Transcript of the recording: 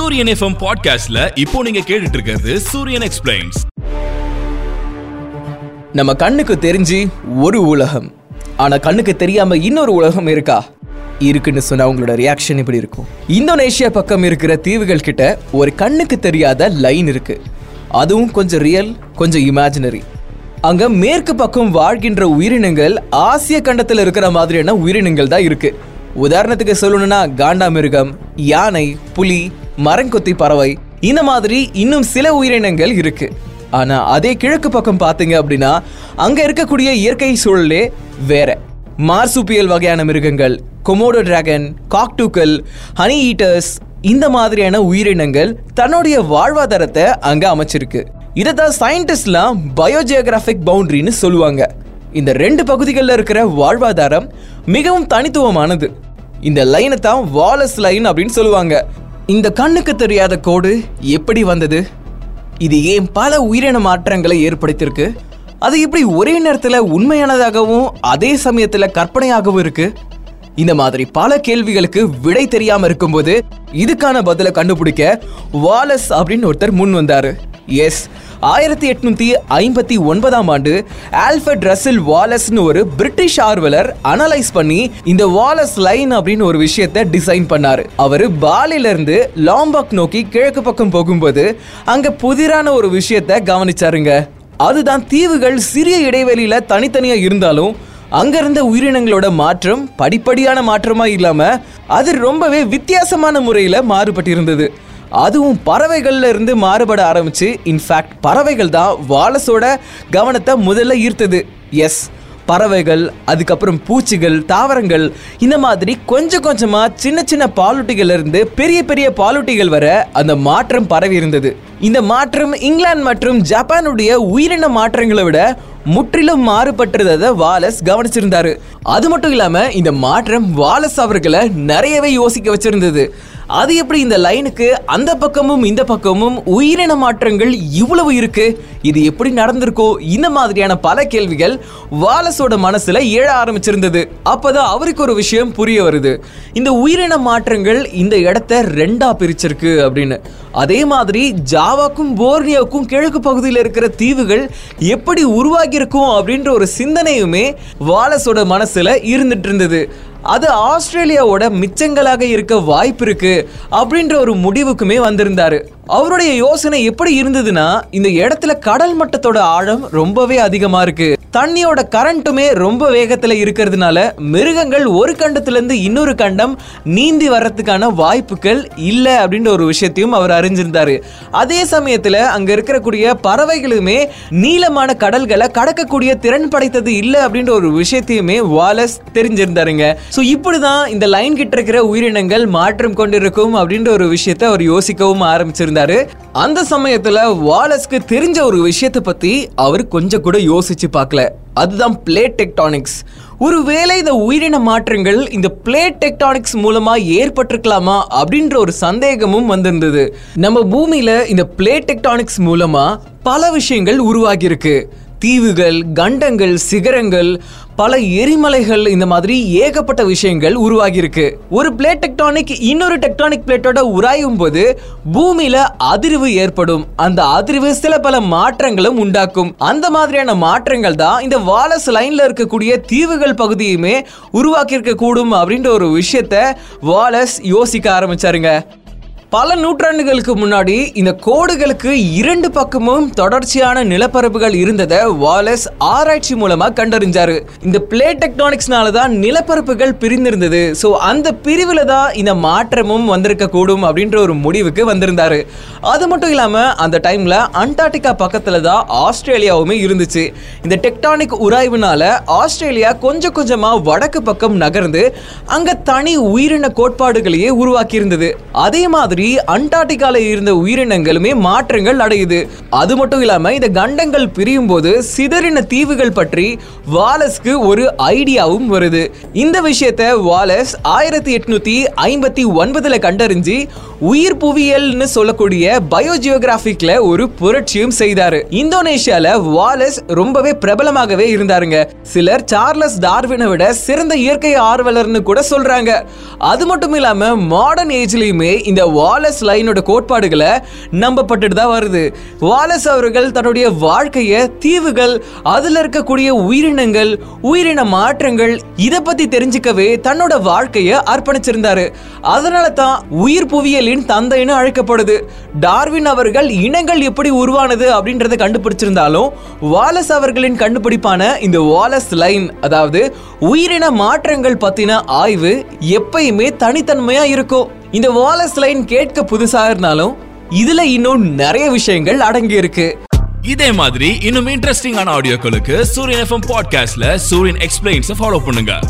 சூரியன் எஃப்எம் பாட்காஸ்ட்ல இப்போ நீங்க கேட்டுட்டு இருக்கிறது சூரியன் எக்ஸ்பிளைன்ஸ் நம்ம கண்ணுக்கு தெரிஞ்சு ஒரு உலகம். ஆனா கண்ணுக்கு தெரியாம இன்னொரு உலகம் இருக்கா? இருக்குன்னு சொன்னா அவங்களோட ரியாக்ஷன் இப்படி இருக்கும்? இந்தோனேஷியா பக்கம் இருக்கிற தீவுகள் கிட்ட ஒரு கண்ணுக்கு தெரியாத லைன் இருக்கு. அதுவும் கொஞ்சம் ரியல் கொஞ்சம் இமேஜினரி அங்க மேற்கு பக்கம் வாழ்கின்ற உயிரினங்கள் ஆசிய கண்டத்தில் இருக்கிற மாதிரியான உயிரினங்கள் தான் இருக்கு. உதாரணத்துக்கு சொல்லணும்னா காண்டாமிருகம் யானை புலி மரங்கொத்தி பறவை. இந்த மாதிரி இன்னும் சில உயிரினங்கள் இருக்கு. ஆனா அதே கிழக்கு பக்கம் பாத்தீங்க அப்படின்னா அங்க இருக்கக்கூடிய இயற்கை சூழலே வேற. மார்சுப்பியல் வகையான மிருகங்கள் கொமோடோ டிராகன் காக்டூக்கல் ஹனி ஈட்டர்ஸ் இந்த மாதிரியான உயிரினங்கள் தன்னுடைய வாழ்வாதாரத்தை அங்க அமைச்சிருக்கு. இதை தான் சயின்டிஸ்ட்லாம் பயோஜியோகிராஃபிக் பவுண்டரின்னு சொல்லுவாங்க. இந்த ரெண்டு பகுதிகளில் இருக்கிற வாழ்வாதாரம் மிகவும் தனித்துவமானது. இந்த லைனை தான் வாலஸ் லைன் அப்படின்னு சொல்லுவாங்க. இந்த கண்ணுக்கு தெரியாத கோடு எப்படி வந்தது? இது ஏன் பல உயிரின மாற்றங்களை ஏற்படுத்தியிருக்கு? அது எப்படி ஒரே நேரத்தில் உண்மையானதாகவும் அதே சமயத்தில் கற்பனையாகவும் இருக்கு? இந்த மாதிரி பல கேள்விகளுக்கு விடை தெரியாம இருக்கும்போது இதுக்கான பதிலை கண்டுபிடிக்க வாலஸ் அப்படின்னு ஒருத்தர் முன் வந்தாரு. எஸ் ஆயிரத்தி எட்நூத்தி ஐம்பத்தி ஒன்பதாம் ஆண்டு ஆல்ஃபர்ட் ரசில் வாலஸ்னு ஒரு பிரிட்டிஷ் ஆர்வலர் அனலைஸ் பண்ணி இந்த வாலஸ் லைன் அப்படின்னு ஒரு விஷயத்தை டிசைன் பண்ணாரு. அவரு பாலில இருந்து லாம்பாக் நோக்கி கிழக்கு பக்கம் போகும்போது அங்க புதிரான ஒரு விஷயத்தை கவனிச்சாருங்க. அதுதான் தீவுகள் சிறிய இடைவெளியில தனித்தனியா இருந்தாலும் அங்கிருந்த உயிரினங்களோட மாற்றம் படிப்படியான மாற்றமா இல்லாம அது ரொம்பவே வித்தியாசமான முறையில மாறுபட்டிருந்தது. அதுவும் பறவைகள்ல இருந்து மாறுபட ஆரம்பிச்சு இன்ஃபேக்ட் பறவைகள் தான் வாலஸோட கவனத்தை முதல்ல ஈர்த்தது. எஸ் பறவைகள் அதுக்கப்புறம் பூச்சிகள் தாவரங்கள் இந்த மாதிரி கொஞ்சம் கொஞ்சமாக சின்ன சின்ன பாலூட்டிகள் இருந்து பெரிய பெரிய பாலூட்டிகள் வர அந்த மாற்றம் பரவி இருந்தது. இந்த மாற்றம் இங்கிலாந்து மற்றும் ஜப்பானுடைய உயிரின மாற்றங்களை விட முற்றிலும் மாறுபட்டிருந்ததை வாலஸ் கவனிச்சிருந்தாரு. அது மட்டும் இல்லாம இந்த மாற்றம் வாலஸ் அவர்களை நிறையவே யோசிக்க வச்சிருந்தது. அது எப்படி இந்த லைனுக்கு அந்த பக்கமும் இந்த பக்கமும் உயிரின மாற்றங்கள் இவ்வளவு இருக்கு? இது எப்படி நடந்திருக்கோ? இந்த மாதிரியான பல கேள்விகள் வாலஸோட மனசுல எழ ஆரம்பிச்சிருந்தது. அப்பதான் அவருக்கு ஒரு விஷயம் புரிய வருது. இந்த உயிரின மாற்றங்கள் இந்த இடத்த ரெண்டா பிரிச்சிருக்கு அப்படின்னு. அதே மாதிரி ஜாவாக்கும் போர்னியாவுக்கும் கிழக்கு பகுதியில் இருக்கிற தீவுகள் எப்படி உருவாகி இருக்கும் அப்படின்ற ஒரு சிந்தனையுமே வாலஸோட மனசுல இருந்துட்டு இருந்தது. அது ஆஸ்திரேலியாவோட மிச்சங்களாக இருக்க வாய்ப்பு இருக்கு அப்படின்ற ஒரு முடிவுக்குமே வந்திருந்தாரு. அவருடைய யோசனை எப்படி இருந்ததுன்னா இந்த இடத்துல கடல் மட்டத்தோட ஆழம் ரொம்பவே அதிகமா இருக்கு. தண்ணியோட கரண்ட்டுமே ரொம்ப வேகத்துல இருக்கிறதுனால மிருகங்கள் ஒரு கண்டத்துல இருந்து இன்னொரு கண்டம் நீந்தி வர்றதுக்கான வாய்ப்புகள் இல்லை அப்படின்ற ஒரு விஷயத்தையும் அவர் அறிஞ்சிருந்தாரு. அதே சமயத்துல அங்க இருக்கக்கூடிய பறவைகளுமே நீளமான கடல்களை கடக்கக்கூடிய திறன் படைத்தது இல்லை அப்படின்ற ஒரு விஷயத்தையுமே வாலஸ் தெரிஞ்சிருந்தாருங்க. ஸோ இப்படிதான் இந்த லைன் கிட்ட இருக்கிற உயிரினங்கள் மாற்றம் கொண்டிருக்கும் அப்படின்ற ஒரு விஷயத்த அவர் யோசிக்கவும் ஆரம்பிச்சிருந்தாரு. அந்த சமயத்துல வாலஸ்க்கு தெரிஞ்ச ஒரு விஷயத்தை பத்தி அவர் கொஞ்சம் கூட யோசிச்சு பார்க்கல. அதுதான் பிளேட் டெக்டானிக்ஸ் ஒருவேளை இந்த உயிரின மாற்றங்கள் இந்த பிளேட் டெக்டானிக்ஸ் மூலமா ஏற்பட்டிருக்கலாமா அப்படின்ற ஒரு சந்தேகமும் வந்திருந்தது. நம்ம பூமியில இந்த பிளேட் டெக்டானிக்ஸ் மூலமா பல விஷயங்கள் உருவாகியிருக்கு. தீவுகள் கண்டங்கள் சிகரங்கள் பல எரிமலைகள் இந்த மாதிரி ஏகப்பட்ட விஷயங்கள் உருவாகியிருக்கு. ஒரு பிளேட் டெக்டானிக் இன்னொரு டெக்டானிக் பிளேட்டோட உராயும் போது பூமியில அதிர்வு ஏற்படும். அந்த அதிர்வு சில பல மாற்றங்களும் உண்டாக்கும். அந்த மாதிரியான மாற்றங்கள் தான் இந்த வாலஸ் லைன்ல இருக்கக்கூடிய தீவுகள் பகுதியுமே உருவாக்கி கூடும் அப்படின்ற ஒரு விஷயத்த வாலஸ் யோசிக்க ஆரம்பிச்சாருங்க. பல நூற்றாண்டுகளுக்கு முன்னாடி இந்த கோடுகளுக்கு இரண்டு பக்கமும் தொடர்ச்சியான நிலப்பரப்புகள் இருந்ததை வாலஸ் ஆராய்ச்சி மூலமா கண்டறிஞ்சாரு. இந்த பிளே டெக்டானிக்ஸ்னால தான் நிலப்பரப்புகள் பிரிந்திருந்தது. ஸோ அந்த பிரிவில் தான் இந்த மாற்றமும் வந்திருக்க கூடும் அப்படின்ற ஒரு முடிவுக்கு வந்திருந்தாரு. அது மட்டும் இல்லாம அந்த டைம்ல அண்டார்டிகா பக்கத்துல தான் ஆஸ்திரேலியாவுமே இருந்துச்சு. இந்த டெக்டானிக் உராய்வுனால ஆஸ்திரேலியா கொஞ்சம் கொஞ்சமா வடக்கு பக்கம் நகர்ந்து அங்க தனி உயிரின கோட்பாடுகளையே உருவாக்கி இருந்தது அதே மாதிரி அண்டார்டிகால இருந்த உயிரினங்களுமே மாற்றங்கள் அடையுது. அது மட்டும் இல்லாம இந்த கண்டங்கள் பிரியும் போது சிதறின தீவுகள் பற்றி வாலஸ்க்கு ஒரு ஐடியாவும் வருது. இந்த விஷயத்த வாலஸ் ஆயிரத்தி எட்நூத்தி ஐம்பத்தி ஒன்பதுல கண்டறிஞ்சு உயிர் புவியியல்னு சொல்லக்கூடிய பயோஜியோகிராபிக்ல ஒரு புரட்சியும் செய்தாரு. இந்தோனேஷியால வாலஸ் ரொம்பவே பிரபலமாகவே இருந்தாருங்க. சிலர் சார்லஸ் டார்வினை விட சிறந்த இயற்கை ஆர்வலர்னு கூட சொல்றாங்க. அது மட்டும் இல்லாம மாடர்ன் ஏஜ்லயுமே இந்த வாலஸ் லைனோட கோட்பாடுகளை நம்பப்பட்டுட்டு தான் வருது. வாலஸ் அவர்கள் தன்னுடைய வாழ்க்கைய தீவுகள் அதுல இருக்கக்கூடிய உயிரினங்கள் உயிரின மாற்றங்கள் இதை பத்தி தெரிஞ்சுக்கவே தன்னோட வாழ்க்கையை அர்ப்பணிச்சிருந்தாரு. அதனால தான் உயிர் புவியியலின் தந்தைன்னு அழைக்கப்படுது. டார்வின் அவர்கள் இனங்கள் எப்படி உருவானது அப்படின்றத கண்டுபிடிச்சிருந்தாலும் வாலஸ் அவர்களின் கண்டுபிடிப்பான இந்த வாலஸ் லைன் அதாவது உயிரின மாற்றங்கள் பத்தின ஆய்வு எப்பயுமே தனித்தன்மையா இருக்கும். இந்த வாலஸ் லைன் கேட்க புதுசா இருந்தாலும் இதுல இன்னும் நிறைய விஷயங்கள் அடங்கி இருக்கு. இதே மாதிரி இன்னும் இன்ட்ரெஸ்டிங்கான ஆடியோக்களுக்கு சூரியன் எஃப்எம் பாட்காஸ்ட்ல சூரியன் எக்ஸ்பிளைன்ஸ் ஃபாலோ பண்ணுங்க.